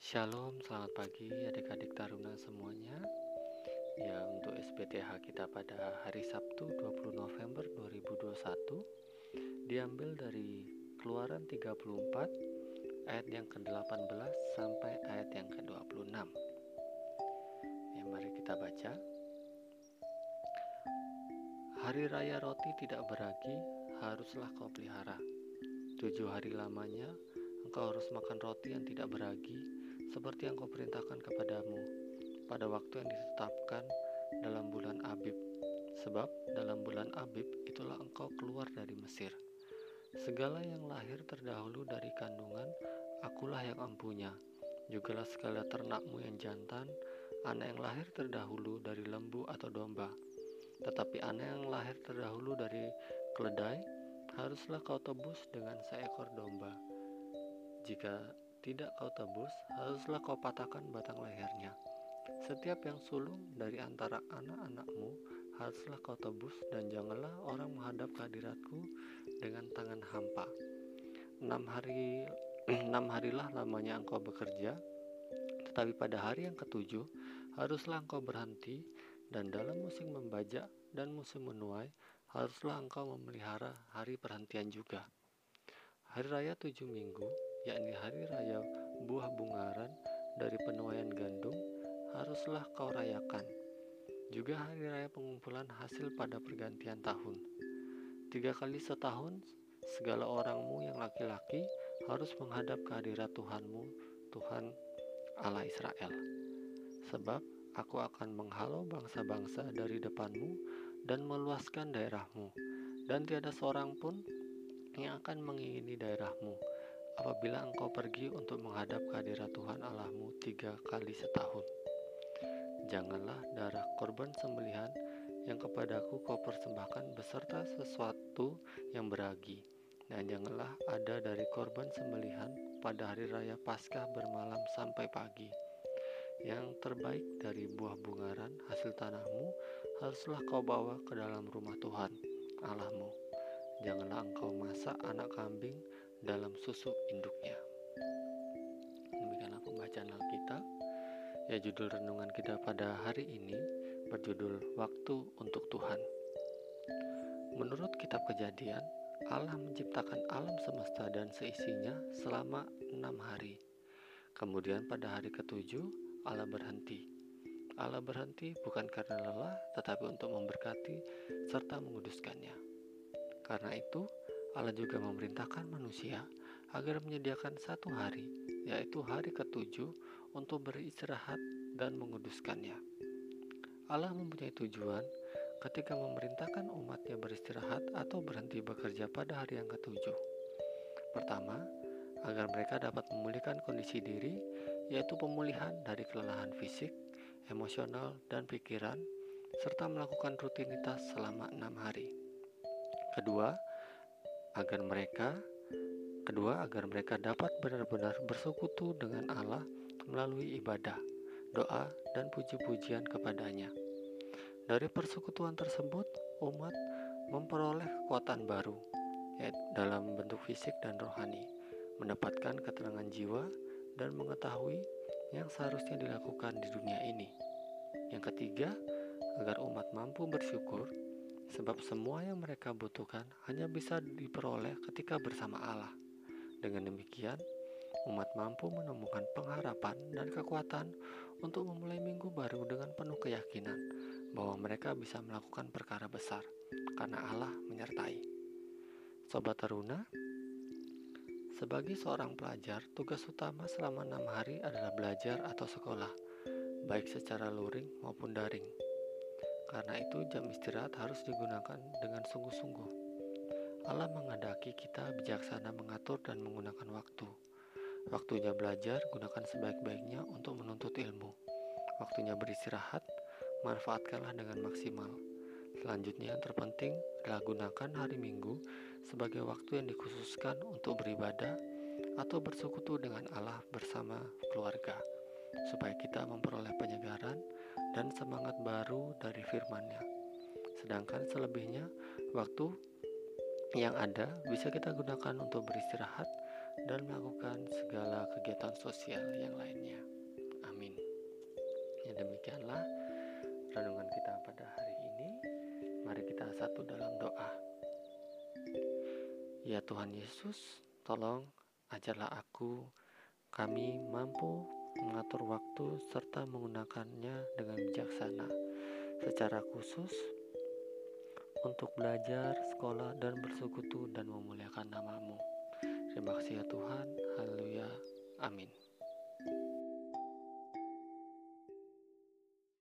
Shalom, selamat pagi adik-adik taruna semuanya. Ya, untuk SPTH kita pada hari Sabtu 20 November 2021 diambil dari Keluaran 34 ayat yang ke-18 sampai ayat yang ke-26. Ya, mari kita baca. Hari raya roti tidak beragi haruslah kau pelihara. Tujuh hari lamanya engkau harus makan roti yang tidak beragi seperti yang kau perintahkan kepadamu pada waktu yang ditetapkan dalam bulan Abib. Sebab dalam bulan Abib itulah engkau keluar dari Mesir. Segala yang lahir terdahulu dari kandungan, akulah yang empunya. Jugalah segala ternakmu yang jantan, anak yang lahir terdahulu dari lembu atau domba. Tetapi anak yang lahir terdahulu dari keledai, haruslah kau tebus dengan seekor domba. Jika tidak kau tebus, haruslah kau patahkan batang lehernya. Setiap yang sulung dari antara anak-anakmu haruslah kau tebus dan janganlah orang menghadap kehadiratku dengan tangan hampa. Enam hari enam harilah lamanya engkau bekerja, tetapi pada hari yang ketujuh haruslah engkau berhenti dan dalam musim membajak dan musim menuai haruslah engkau memelihara hari perhentian juga. Hari raya tujuh minggu yakni hari raya buah bungaran dari penuaian gandum, haruslah kau rayakan. Juga hari raya pengumpulan hasil pada pergantian tahun. Tiga kali setahun, segala orangmu yang laki-laki harus menghadap kehadirat Tuhanmu, Tuhan Allah Israel. Sebab aku akan menghalau bangsa-bangsa dari depanmu dan meluaskan daerahmu, dan tiada seorang pun yang akan mengingini daerahmu apabila engkau pergi untuk menghadap kehadirat Tuhan Allahmu tiga kali setahun. Janganlah darah korban sembelihan yang kepadaku kau persembahkan beserta sesuatu yang beragi, dan janganlah ada dari korban sembelihan pada hari raya Paskah bermalam sampai pagi. Yang terbaik dari buah bungaran hasil tanahmu haruslah kau bawa ke dalam rumah Tuhan Allahmu. Janganlah engkau masak anak kambing dalam susu induknya. Demikianlah pembacaan Alkitab. Ya judul renungan kita pada hari ini berjudul Waktu untuk Tuhan. Menurut kitab kejadian, Allah menciptakan alam semesta dan seisinya selama enam hari. Kemudian pada hari ketujuh, Allah berhenti. Allah berhenti bukan karena lelah, tetapi untuk memberkati serta menguduskannya. Karena itu, Allah juga memerintahkan manusia agar menyediakan satu hari, yaitu hari ketujuh, untuk beristirahat dan menguduskannya. Allah mempunyai tujuan ketika memerintahkan umatnya beristirahat atau berhenti bekerja pada hari yang ketujuh. Pertama, agar mereka dapat memulihkan kondisi diri, yaitu pemulihan dari kelelahan fisik, emosional, dan pikiran, serta melakukan rutinitas selama enam hari. Kedua, agar mereka kedua agar mereka dapat benar-benar bersekutu dengan Allah melalui ibadah, doa, dan puji-pujian kepadanya. Dari persekutuan tersebut, umat memperoleh kekuatan baru, dalam bentuk fisik dan rohani, mendapatkan ketenangan jiwa dan mengetahui yang seharusnya dilakukan di dunia ini. Yang ketiga, agar umat mampu bersyukur sebab semua yang mereka butuhkan hanya bisa diperoleh ketika bersama Allah. Dengan demikian, umat mampu menemukan pengharapan dan kekuatan untuk memulai minggu baru dengan penuh keyakinan bahwa mereka bisa melakukan perkara besar karena Allah menyertai. Sobat Teruna, sebagai seorang pelajar, tugas utama selama enam hari adalah belajar atau sekolah, baik secara luring maupun daring. Karena itu jam istirahat harus digunakan dengan sungguh-sungguh. Allah menghendaki kita bijaksana mengatur dan menggunakan waktu. Waktunya belajar, gunakan sebaik-baiknya untuk menuntut ilmu. Waktunya beristirahat, manfaatkanlah dengan maksimal. Selanjutnya yang terpenting adalah gunakan hari Minggu sebagai waktu yang dikhususkan untuk beribadah atau bersekutu dengan Allah bersama keluarga, supaya kita memperoleh penyegaran dan semangat baru dari firman-Nya. Sedangkan selebihnya, waktu yang ada bisa kita gunakan untuk beristirahat dan melakukan segala kegiatan sosial yang lainnya. Amin. Ya demikianlah renungan kita pada hari ini. Mari kita satu dalam doa. Ya Tuhan Yesus, tolong ajarlah aku kami mampu mengatur waktu serta menggunakannya dengan bijaksana. Secara khusus untuk belajar, sekolah, dan bersekutu dan memuliakan namamu. Terima kasih ya Tuhan. Haleluya. Amin.